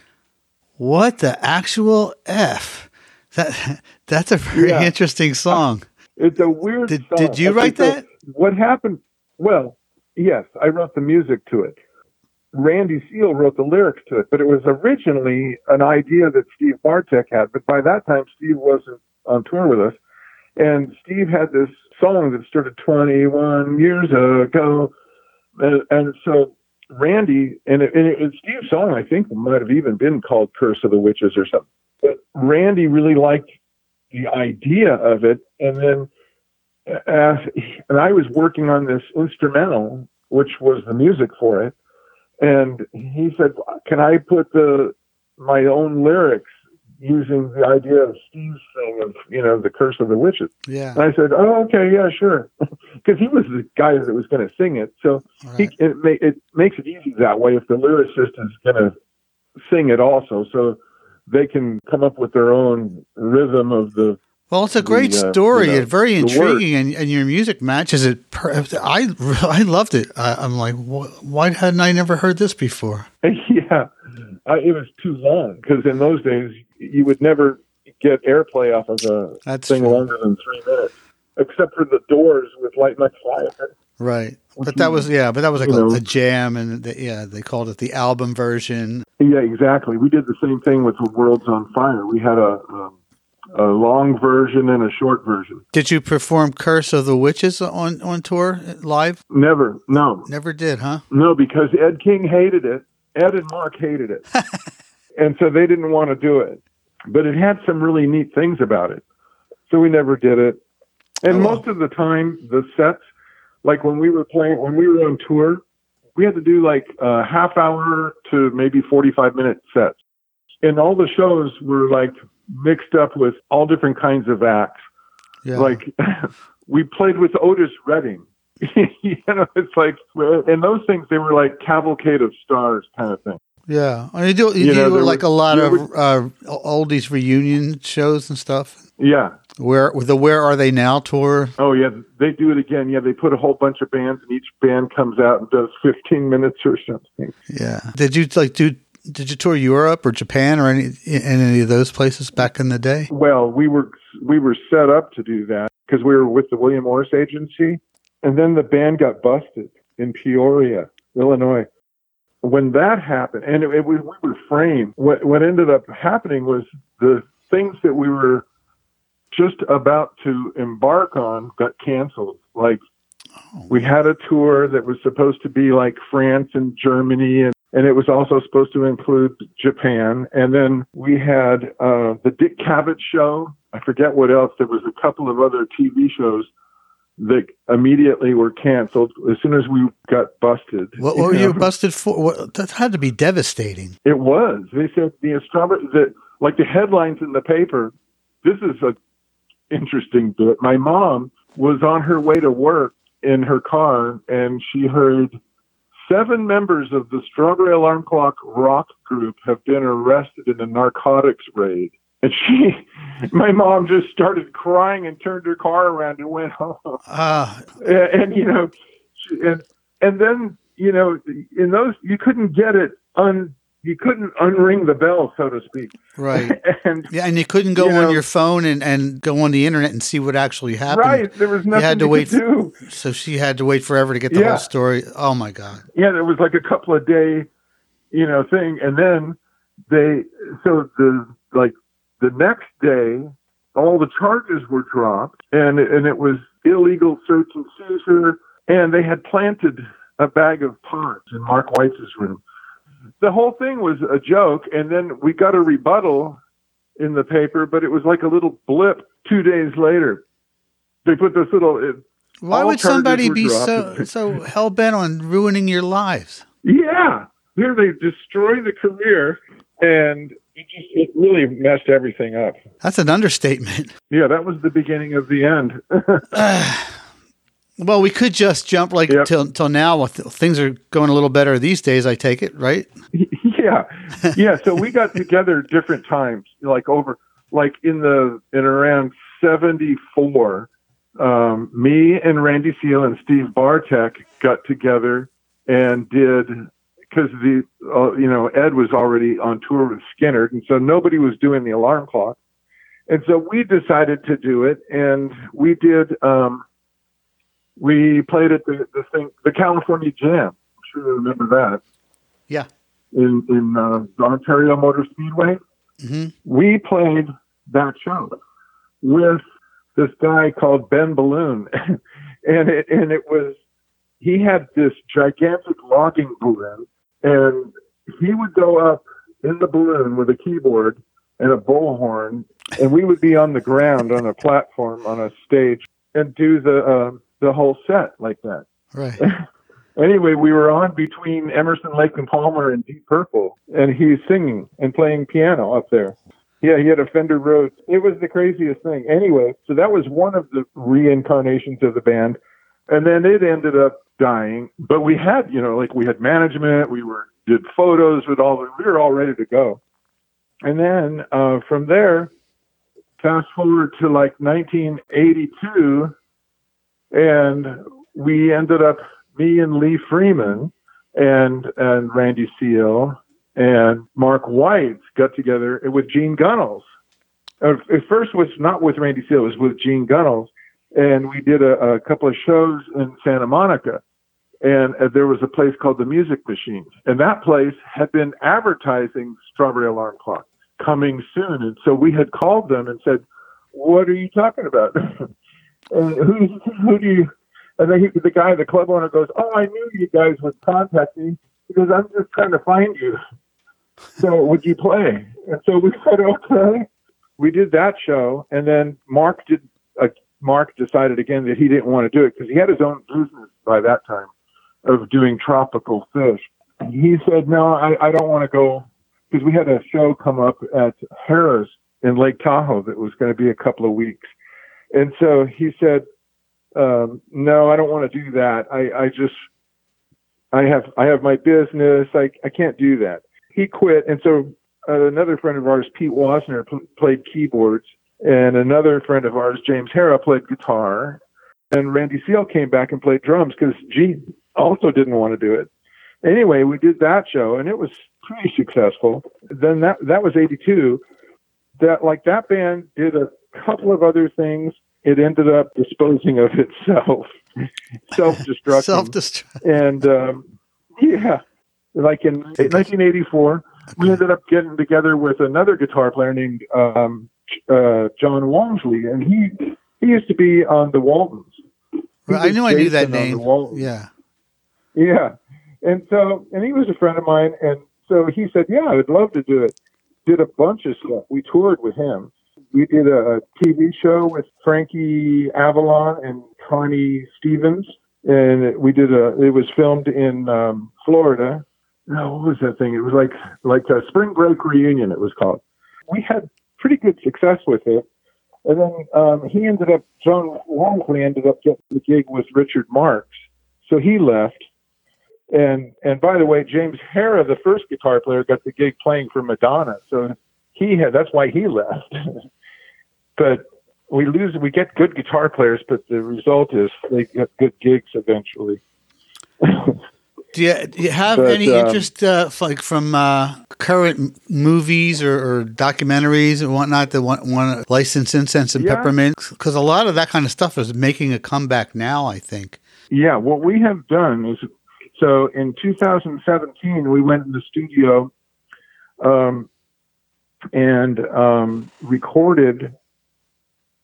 what the actual f? That that's a very yeah. interesting song. It's a weird. Did, song. did you write that? what happened? Well, Yes, I wrote the music to it. Randy Seol wrote the lyrics to it, but it was originally an idea that Steve Bartek had. But by that time, Steve wasn't on tour with us. And Steve had this song that started 21 years ago. And, and so Randy, and, it, and, it, and Steve's song, I think, might have even been called Curse of the Witches or something. But Randy really liked the idea of it. And then and I was working on this instrumental, which was the music for it. And he said, "Can I put the my own lyrics using the idea of Steve's thing of you know the curse of the witches?" Yeah. And I said, "Oh, okay, yeah, sure," because he was the guy that was going to sing it. So right. he, it, ma- it makes it easy that way if the lyricist is going to sing it also. So they can come up with their own rhythm of the well, it's a great the, uh, story. You know, very intriguing, and, and, your music matches it. Per- I I loved it. I, am like, why hadn't I never heard this before? Yeah, I, it was too long because in those days you would never get airplay off of a That's thing true. longer than three minutes, except for the Doors with "Light My Fire." Right, but that was yeah, but that was like a, a, jam, and the, yeah, they called it the album version. Yeah, exactly. We did the same thing with "The World's on Fire." We had a um, a long version and a short version. Did you perform Curse of the Witches on, on tour live? Never, no. Never did, huh? No, because Ed King hated it. Ed and Mark hated it. and so they didn't want to do it. But it had some really neat things about it. So we never did it. And oh, most of the time, the sets, like when we were playing, when we were on tour, we had to do like a half hour to maybe 45 minute sets. And all the shows were like mixed up with all different kinds of acts. Yeah. Like we played with Otis Redding. you know, it's like, and those things, they were like cavalcade of stars kind of thing. Yeah. I mean, you do, you You know, do like was- a lot of was- uh, oldies reunion shows and stuff. Yeah. Where the Where Are They Now tour? Oh yeah, they do it again. Yeah, they put a whole bunch of bands, and each band comes out and does 15 minutes or something. Yeah. Did you like do? Did you tour Europe or Japan or any in any of those places back in the day? Well, we were we were set up to do that because we were with the William Morris Agency, and then the band got busted in Peoria, Illinois. When that happened, and it, it was, we were framed. What what ended up happening was the things that we were just about to embark on got canceled. Like we had a tour that was supposed to be like France and Germany and and it was also supposed to include Japan. And then we had uh, the Dick Cavett show. I forget what else. There was a couple of other TV shows that immediately were canceled as soon as we got busted. What, what were you busted for? What, that had to be devastating. It was. They said the astronomer that like the headlines in the paper. This is a interesting bit. My mom was on her way to work in her car and she heard seven members of the Strawberry Alarm Clock rock group have been arrested in a narcotics raid. And she, my mom just started crying and turned her car around and went home Ah, and, and you know, and and then you know, in those you couldn't get it un, you couldn't unring the bell, so to speak. right. And Yeah, and you couldn't go You on know- your phone and, and go on the internet and see what actually happened. right, there was nothing you had to wait do. So she had to wait forever to get the Yeah. whole story. Oh my god. Yeah, there was like a couple of day, you know, thing, and then they so the like the next day, all the charges were dropped, and and it was illegal search and seizure, and they had planted a bag of pot in Mark Weitz's room. The whole thing was a joke, and then we got a rebuttal in the paper, but it was like a little blip. Two days later, they put this little. It, Why would somebody be dropped. so so hell bent on ruining your lives? Yeah, here they destroy the career, and it just it really messed everything up. That's an understatement. Yeah, that was the beginning of the end. Well, we could just jump like Yep. till till now. Things are going a little better these days. I take it, right? yeah, yeah. So we got together different times, like over, like in the in around seventy four. Um, me and Randy Seol and Steve Bartek got together and did because the uh, you know Ed was already on tour with Skynyrd, and so nobody was doing the alarm clock, and so we decided to do it, and we did. Um, we played at the the thing, the California Jam. I'm sure you remember that Yeah. in in uh, the Ontario Motor Speedway. hmm We played that show with this guy called Ben Balloon, and it and it was he had this gigantic logging balloon, and he would go up in the balloon with a keyboard and a bullhorn, and we would be on the ground on a platform on a stage and do the um, the whole set like that. Right. Anyway, we were on between Emerson, Lake and Palmer and Deep Purple, and he's singing and playing piano up there. Yeah, he had a Fender Rhodes. It was the craziest thing. Anyway, so that was one of the reincarnations of the band, and then it ended up dying. But we had, you know, like we had management. We were did photos with all. The, we were all ready to go. And then uh, from there, fast forward to like 1982, and we ended up me and Lee Freeman and and Randy Seol and Mark Weitz got together with Gene Gunnels. At first was not with Randy Seol, it was with Gene Gunnels, and we did a, a couple of shows in Santa Monica. And uh, there was a place called the Music Machines, and that place had been advertising Strawberry Alarm Clock coming soon. And so we had called them and said, "What are you talking about? and who who do you?" And then he, the guy, the club owner, goes, "Oh, I knew you guys would contact me because I'm just trying to find you. So would you play?" And so we said, "Okay." We did that show, and then Mark did. Mark decided again that he didn't want to do it because he had his own business by that time, of doing tropical fish. He said, no, I, I don't want to go because we had a show come up at Harrah's in Lake Tahoe that was going to be a couple of weeks. And so he said, um, no, I don't want to do that. I, I just, I have, I have my business. I, I can't do that. He quit. And so uh, another friend of ours, Pete Wasner, pl- played keyboards and another friend of ours, James Harrah, played guitar. And Randy Seol came back and played drums because G also didn't want to do it. Anyway, we did that show and it was pretty successful. Then that that was 82. That like that band did a couple of other things. It ended up disposing of itself, self-destructing. Self-destruct. and um, yeah, like in 1984, we ended up getting together with another guitar player named um, uh, John Walmsley, and he he used to be on the Waltons. Well, I knew I knew that Jason name. Yeah. Yeah. And so, and he was a friend of mine. And so he said, yeah, I would love to do it. Did a bunch of stuff. We toured with him. We did a, a TV show with Frankie Avalon and Connie Stevens. And we did a, it was filmed in um, Florida. No, what was that thing? It was like, like a spring break reunion, it was called. We had pretty good success with it. And then um, he ended up, John Walmsley ended up getting the gig with Richard Marx. So he left. And and by the way, James Harrah, the first guitar player, got the gig playing for Madonna. So he had that's why he left. but we lose we get good guitar players, but the result is they get good gigs eventually. Do you, do you have But, any um, interest, uh, like from uh, current movies or, or documentaries and whatnot that want, want to license incense and Yeah. peppermint? Because a lot of that kind of stuff is making a comeback now. I think. Yeah, what we have done is so in 2017 we went in the studio um, and um, recorded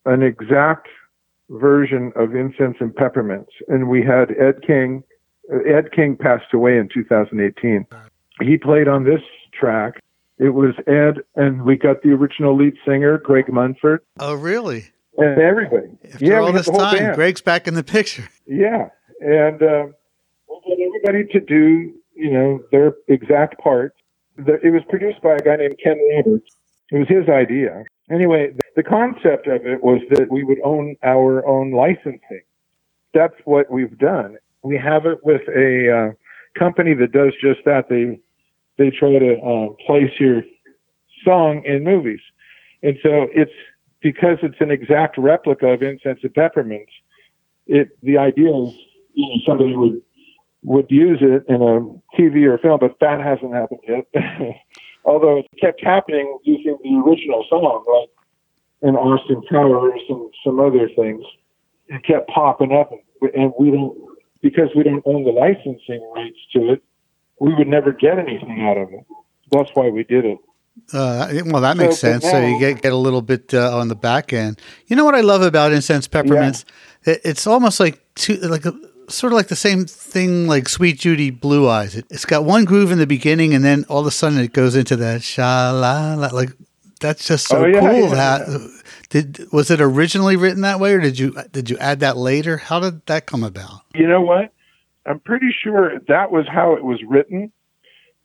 an exact version of Incense and Peppermints, and we had Ed King. Ed King passed away in 2018. He played on this track. It was Ed, and we got the original lead singer, Greg Munford, Oh, really? and everybody. After yeah, all this time, band. Greg's back in the picture. Yeah, and uh, we get everybody to do you know their exact part. The, it was produced by a guy named Ken Roberts. It was his idea. Anyway, the concept of it was that we would own our own licensing. That's what we've done. We have it with a uh, company that does just that. They they try to uh, place your song in movies, and so it's because it's an exact replica of Incense and Peppermints it the idea is you know somebody would would use it in a TV or film, but that hasn't happened yet. Although it kept happening using the original song, like in Austin Powers and some other things. It kept popping up, and we don't because we don't own the licensing rights to it. We would never get anything out of it. That's why we did it. Uh, well, that makes So, sense. so you get get a little bit uh, on the back end. You know what I love about incense peppermints? It, it's almost like two, like a, sort of like the same thing like Suite Judy Blue Eyes. It, it's got one groove in the beginning, and then all of a sudden it goes into that sha la la. Like that's just so Oh, yeah, cool. yeah, that did was it originally written that way, or did you did you add that later? How did that come about? You know what? I'm pretty sure that was how it was written.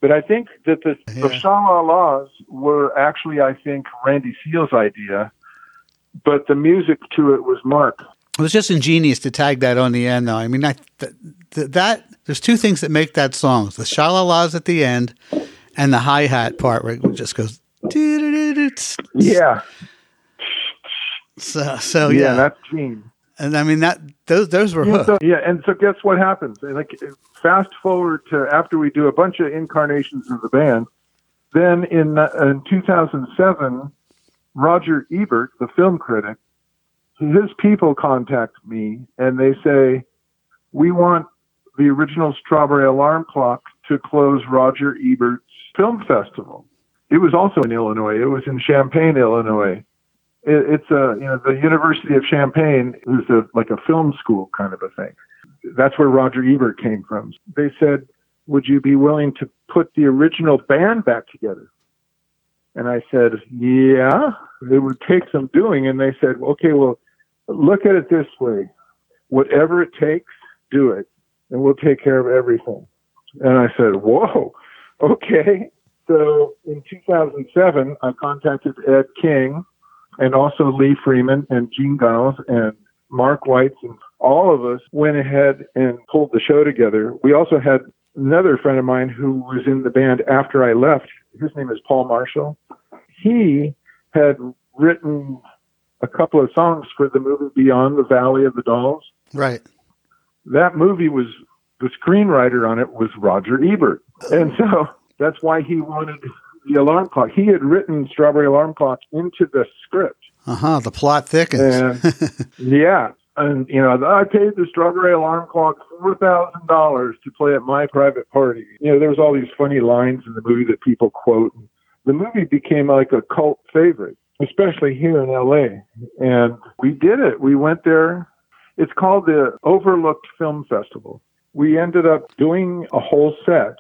But I think that the, the Yeah. Sha-La-Las were actually, I think, Randy Seol's idea. But the music to it was Mark. It was just ingenious to tag that on the end, though. I mean, I, th- th- that there's two things that make that song: the shalalas at the end, and the hi hat part where it just goes. Yeah. So, so yeah, yeah, that's Gene. And I mean that those those were Yeah, so, yeah, and so guess what happens? Like, fast forward to after we do a bunch of incarnations of the band. Then in, uh, in 2007, Roger Ebert, the film critic, his people contact me and they say, we want the original Strawberry Alarm Clock to close Roger Ebert's film festival. It was also in Illinois. It was in Champaign, Illinois. It, it's a, you know, the University of Champaign is a, like a film school kind of a thing. That's where Roger Ebert came from. They said, would you be willing to put the original band back together? And I said, yeah, it would take some doing. And they said, okay, well, look at it this way. Whatever it takes, do it. and we'll take care of everything. And I said, whoa, okay. So in 2007, I contacted Ed King and also Lee Freeman and Gene Giles and Mark Weitz and all of us went ahead and pulled the show together. We also had another friend of mine who was in the band after I left. His name is Paul Marshall. He had written a couple of songs for the movie Beyond the Valley of the Dolls. Right. That movie was the screenwriter on it was Roger Ebert. And so that's why he wanted the alarm clock. He had written Strawberry Alarm Clock into the script. Uh huh. The plot thickens. And yeah. And you know, I paid the Strawberry Alarm Clock four thousand dollars to play at my private party. You know, there was all these funny lines in the movie that people quote. The movie became like a cult favorite, especially here in LA. And we did it. We went there. It's called the Overlooked Film Festival. We ended up doing a whole set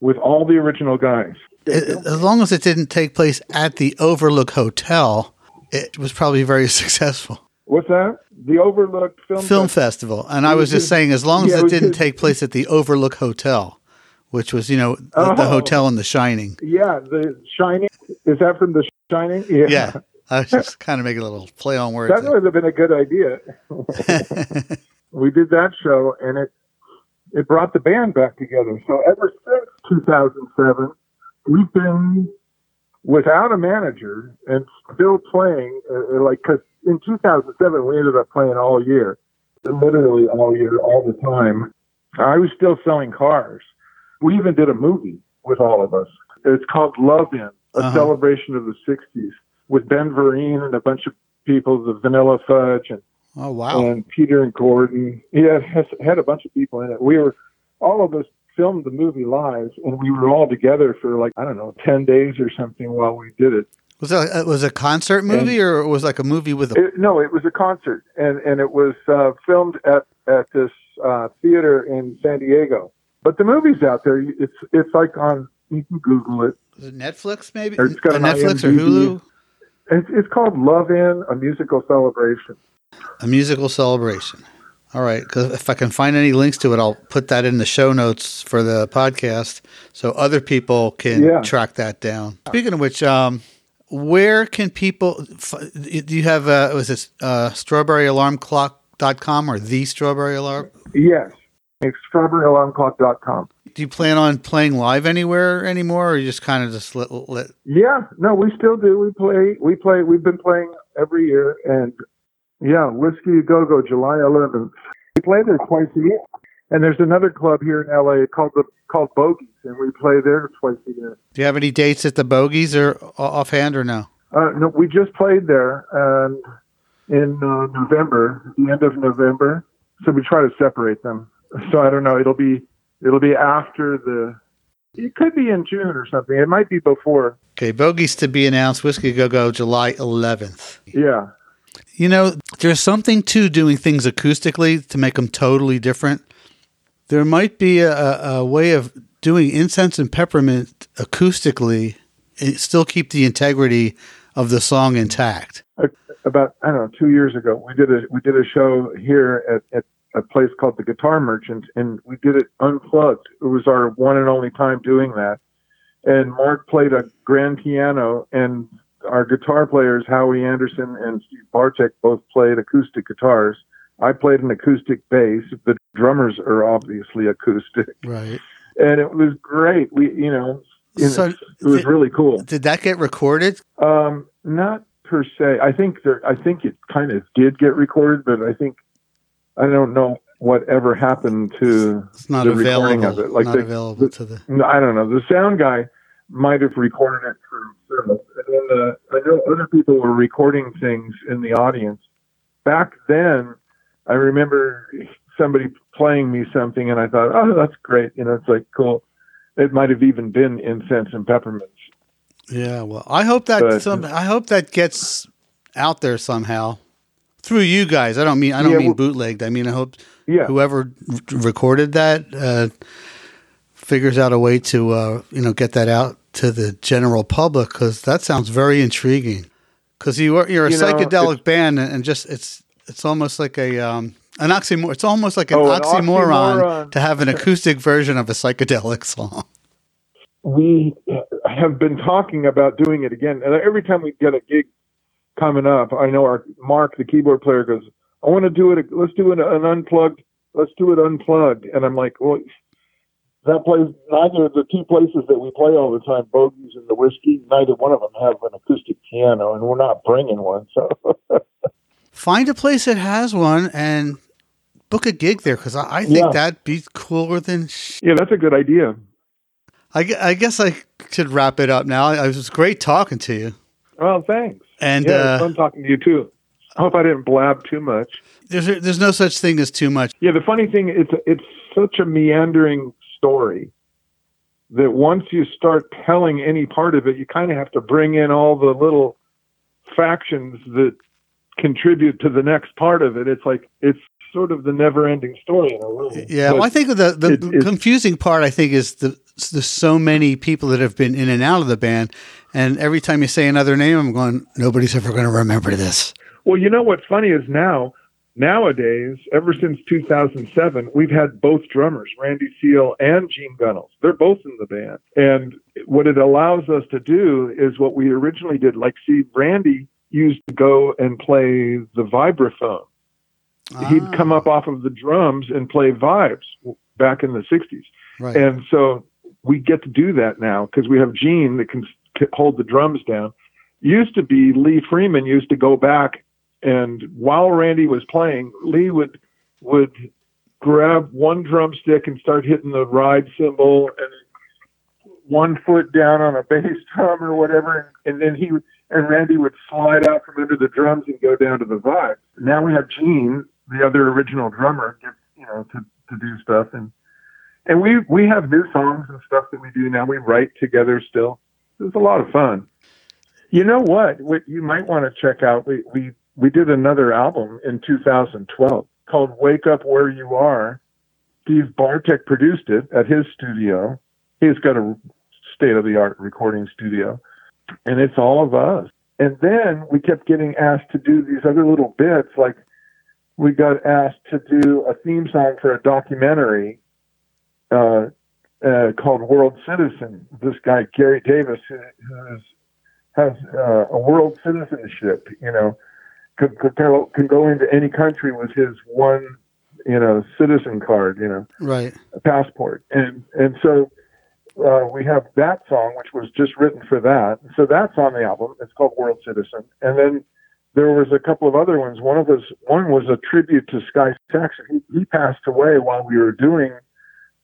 with all the original guys. As long as it didn't take place at the Overlook Hotel, it was probably very successful. What's that? The Overlooked Film, Film Festival. festival. And I was just saying, as long as Yeah, it didn't did- take place at the Overlook Hotel, which was, you know, the, the Oh. hotel in The Shining. Yeah, The Shining. Is that from The Shining? Yeah. I was just kind of making a little play on words. That would have been a good idea. we did that show, and it it brought the band back together. So ever since 2007, we've been without a manager and still playing. Uh, like, because in 2007 we ended up playing all year, literally all year, all the time. I was still selling cars. We even did a movie with all of us. It's called Love In, a Uh-huh. celebration of the 60s, with Ben Vereen and a bunch of people, the Vanilla Fudge and oh, wow. and Peter and Gordon. Yeah, had a bunch of people in it. We were all of us filmed the movie live, and we were all together for like I don't know, ten days or something while we did it. Was it, it was a concert movie or it was like a movie with a. it no, it was a concert, and and it was uh, filmed at at this uh, theater in San Diego. But the movie's out there. It's it's like on. You can Google it. Netflix, maybe? Or it's got A Netflix or IMDb. Hulu? It's, it's called Love In, a musical celebration. A musical celebration. All right, if I can find any links to it, I'll put that in the show notes for the podcast so other people can Yeah. track that down. Speaking of which, um, where can people? f- Do you have? Uh, was it uh, strawberryalarmclock.com or the Strawberry Alarm? Yes, it's strawberryalarmclock.com. Do you plan on playing live anywhere anymore, or you just kind of just let, let Yeah, no, we still do. We play. We play. We've been playing every year, and yeah, Whiskey Go Go, July 11th. We play there twice a year. And there's another club here in LA called the called Bogies, and we play there twice a year. Do you have any dates at the Bogies or offhand or no? Uh, no, we just played there and in uh, November, the end of November. So we try to separate them. So I don't know. It'll be it'll be after the. It could be in June or something. It might be before. Okay, Bogies to be announced. Whiskey Go Go, July 11th. Yeah. You know, there's something to doing things acoustically to make them totally different. There might be a, a way of doing incense and peppermint acoustically and still keep the integrity of the song intact. Uh, about I don't know two years ago we did a we did a show here at, at a place called the Guitar Merchant and we did it unplugged. It was our one and only time doing that. And Mark played a grand piano and our guitar players Howie Anderson and Steve Bartek both played acoustic guitars. I played an acoustic bass. The drummers are obviously acoustic, Right. and it was great. We, you know, it, So it was did- really cool. Did that get recorded? Um, not per se. I think there. I think it kind of did get recorded, but I think I don't know whatever happened to. It's not The recording of it, like not the- available the- to the. I don't know. The sound guy might have recorded it for himself, and then uh, I know other people were recording things in the audience. Back then, I remember somebody playing me something, and I thought, "Oh, that's great." You know, it's like cool. It might have even been incense and peppermints. Yeah. Well, I hope that But- some. I hope that gets out there somehow through you guys. I don't mean. I don't Yeah, mean well- bootlegged. I mean, I hope Yeah. whoever r- recorded that uh, figures out a way to uh, you know get that out to the general public because that sounds very intriguing. Because you are you're a You psychedelic it's- band and just it's it's almost like a um, An oxymoron. It's almost like an, Oh, an oxymoron, oxymoron. to have an acoustic version of a psychedelic song. we have been talking about doing it again. And every time we get a gig coming up, I know our Mark, the keyboard player, goes, "I want to do it. Let's do it an unplugged. Let's do it unplugged." And I'm like, "Well, that place. Neither of the two places that we play all the time, Bogies and the Whiskey, neither one of them have an acoustic piano, and we're not bringing one. So Find a place that has one and book a gig there because I, I think Yeah. that'd be cooler than. Sh- yeah, that's a good idea. I, I guess I should wrap it up now. It was great talking to you. Well, thanks. And yeah, uh, it's fun talking to you too. I hope I didn't blab too much. there's there's no such thing as too much. Yeah, the funny thing it's it's such a meandering story that once you start telling any part of it, you kind of have to bring in all the little factions that contribute to the next part of it. It's like it's sort of the never-ending story in a way. Yeah, well, I think the the it- confusing part I think is the there's so many people that have been in and out of the band, and every time you say another name, I'm going, nobody's ever going to remember this. Well, you know what's funny is now, nowadays, ever since 2007, we've had both drummers, Randy Seol and Gene Gunnels. They're both in the band. And what it allows us to do is what we originally did. Like, see, Randy used to go and play the vibraphone. He'd Ah, come up off of the drums and play vibes back in the 60s. right. And so we get to do that now because we have Gene that can hold the drums down. Used to be Lee Freeman used to go back and while Randy was playing, Lee would would grab one drumstick and start hitting the ride cymbal and one foot down on a bass drum or whatever, and, and then he and Randy would slide out from under the drums and go down to the vibe. Now we have Gene, the other original drummer, you know, to, to do stuff and and we we have new songs and stuff that we do now. We write together still. It's a lot of fun. You know what? What you might want to check out. We we we did another album in 2012 called "Wake Up Where You Are." Steve Bartek produced it at his studio. He's got a state of the art recording studio, and it's all of us. And then we kept getting asked to do these other little bits, like we got asked to do a theme song for a documentary uh, uh, called World Citizen. This guy Gary Davis, who, has uh, a world citizenship, you know, could, could can go into any country with his one, you know, citizen card, you know, right. a passport, and and so. Uh, we have that song, which was just written for that. So that's on the album. It's called World Citizen. And then there was a couple of other ones. One of those, one was a tribute to Sky Saxon. He, he passed away while we were doing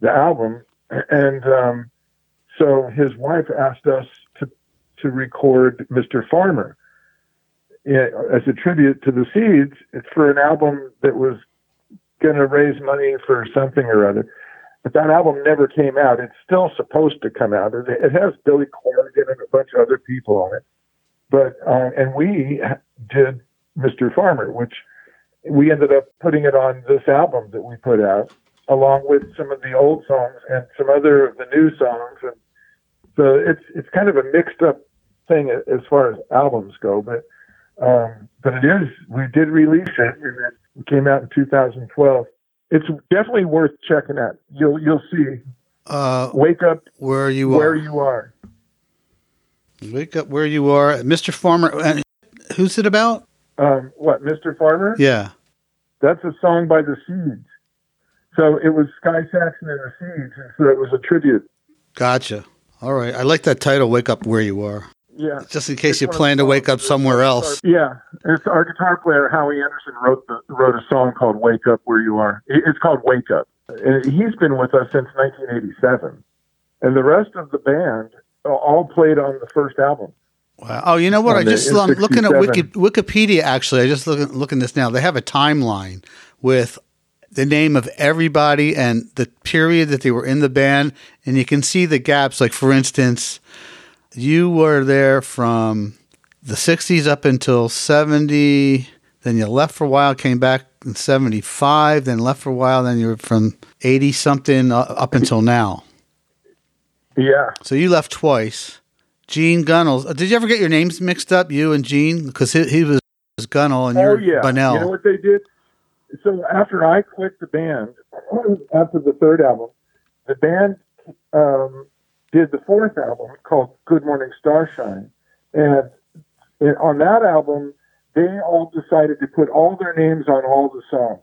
the album, and um, so his wife asked us to to record Mr. Farmer as a tribute to the Seeds. It's for an album that was going to raise money for something or other. But that album never came out. It's still supposed to come out. It, has Billy Corgan and a bunch of other people on it. But uh, and we did Mr. Farmer, which we ended up putting it on this album that we put out, along with some of the old songs and some other of the new songs. And so it's it's kind of a mixed up thing as far as albums go. But um, but it is we did release it. and It came out in 2012. It's definitely worth checking out. You'll you'll see. Uh, Wake up where you Are where are. you are. Wake up where you are, Mr. Farmer. And who's it about? Um, what, Mr. Farmer? Yeah. That's a song by the Seeds. So it was Sky Saxon and the Seeds, and so it was a tribute. Gotcha. All right. I like that title, Wake Up Where You Are. Yeah. Just in case It's you plan to wake up somewhere else. Yeah, it's our guitar player Howie Anderson wrote the, wrote a song called "Wake Up Where You Are." It's called "Wake Up," and he's been with us since 1987, and the rest of the band all played on the first album. Wow. Oh, you know what? I just um, I'm looking at Wiki, Wikipedia. Actually, I just looking looking this now. They have a timeline with the name of everybody and the period that they were in the band, and you can see the gaps. Like for instance, you were there from the '60s up until '70. Then you left for a while, came back in '75, then left for a while. Then you were from '80 something up until now. Yeah, So you left twice. Gene Gunnels. uh, Did you ever get your names mixed up, you and Gene? Because he, he was Gunnel and oh you're yeah. Bunnell. You know what they did? so after I quit the band, after the third album, the band um, did the fourth album called Good Morning Starshine, and, and on that album, they all decided to put all their names on all the songs,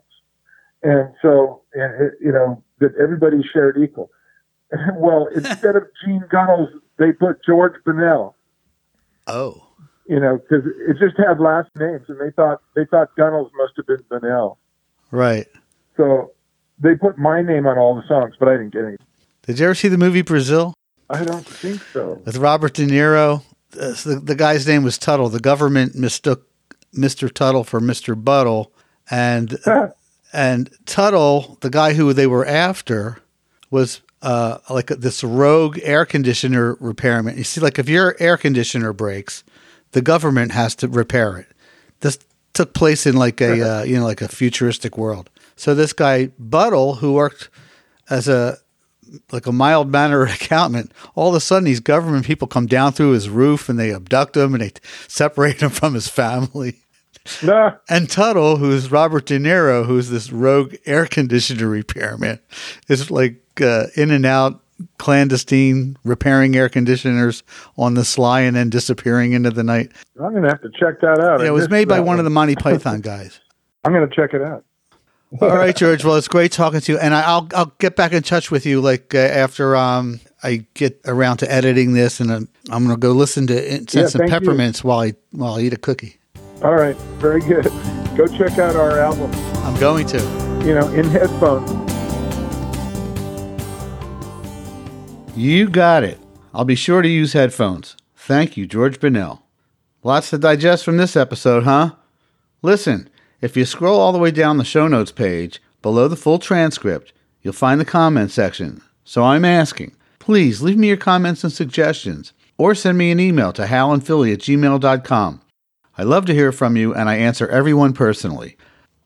and so and you know that everybody shared equal. well, instead of Gene Gunnels, they put George Bunnell Oh. you know, because it just had last names, and they thought they thought Gunnels must have been Bunnell. Right. So they put my name on all the songs, but I didn't get any. Did you ever see the movie Brazil I don't think so. with Robert De Niro? Uh, the, the guy's name was Tuttle. The government mistook Mr. Tuttle for Mr. Buttle, and and Tuttle, the guy who they were after, was uh, like this rogue air conditioner repairman. You see, like if your air conditioner breaks, the government has to repair it. This took place in like a uh, you know like a futuristic world. So this guy Buttle, who worked as a like a mild mannered accountant, all of a sudden these government people come down through his roof and they abduct him and they separate him from his family. Nah, And Tuttle, who's Robert De Niro, who's this rogue air conditioner repairman, is like uh, in and out, clandestine, repairing air conditioners on the sly and then disappearing into the night. I'm gonna have to check that out. Yeah, it was made by one of the Monty Python guys. I'm gonna check it out. All right, George. Well, it's great talking to you, and I- I'll I'll get back in touch with you like uh, after um I get around to editing this, and I'm, I'm gonna go listen to Incense Yeah, and thank you. Peppermints while I while I eat a cookie. All right, very good. Go check out our album. I'm going to. You know, in headphones. You got it. I'll be sure to use headphones. Thank you, George Bunnell. Lots to digest from this episode, huh? Listen, if you scroll all the way down the show notes page, below the full transcript, you'll find the comment section. So I'm asking, please leave me your comments and suggestions, or send me an email to halandphilly at gmail.com. I love to hear from you, and I answer everyone personally.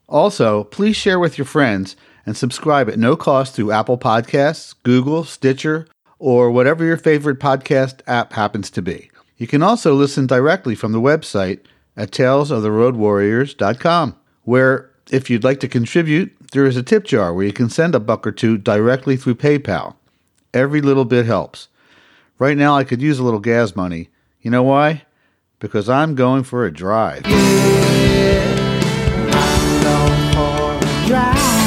Also, please share with your friends and subscribe at no cost through Apple Podcasts, Google, Stitcher, or whatever your favorite podcast app happens to be. You can also listen directly from the website at talesoftheroadwarriors.com, where if you'd like to contribute, there is a tip jar where you can send a buck or two directly through PayPal. Every little bit helps. Right now, I could use a little gas money. You know why? Because I'm going for a drive. Drive.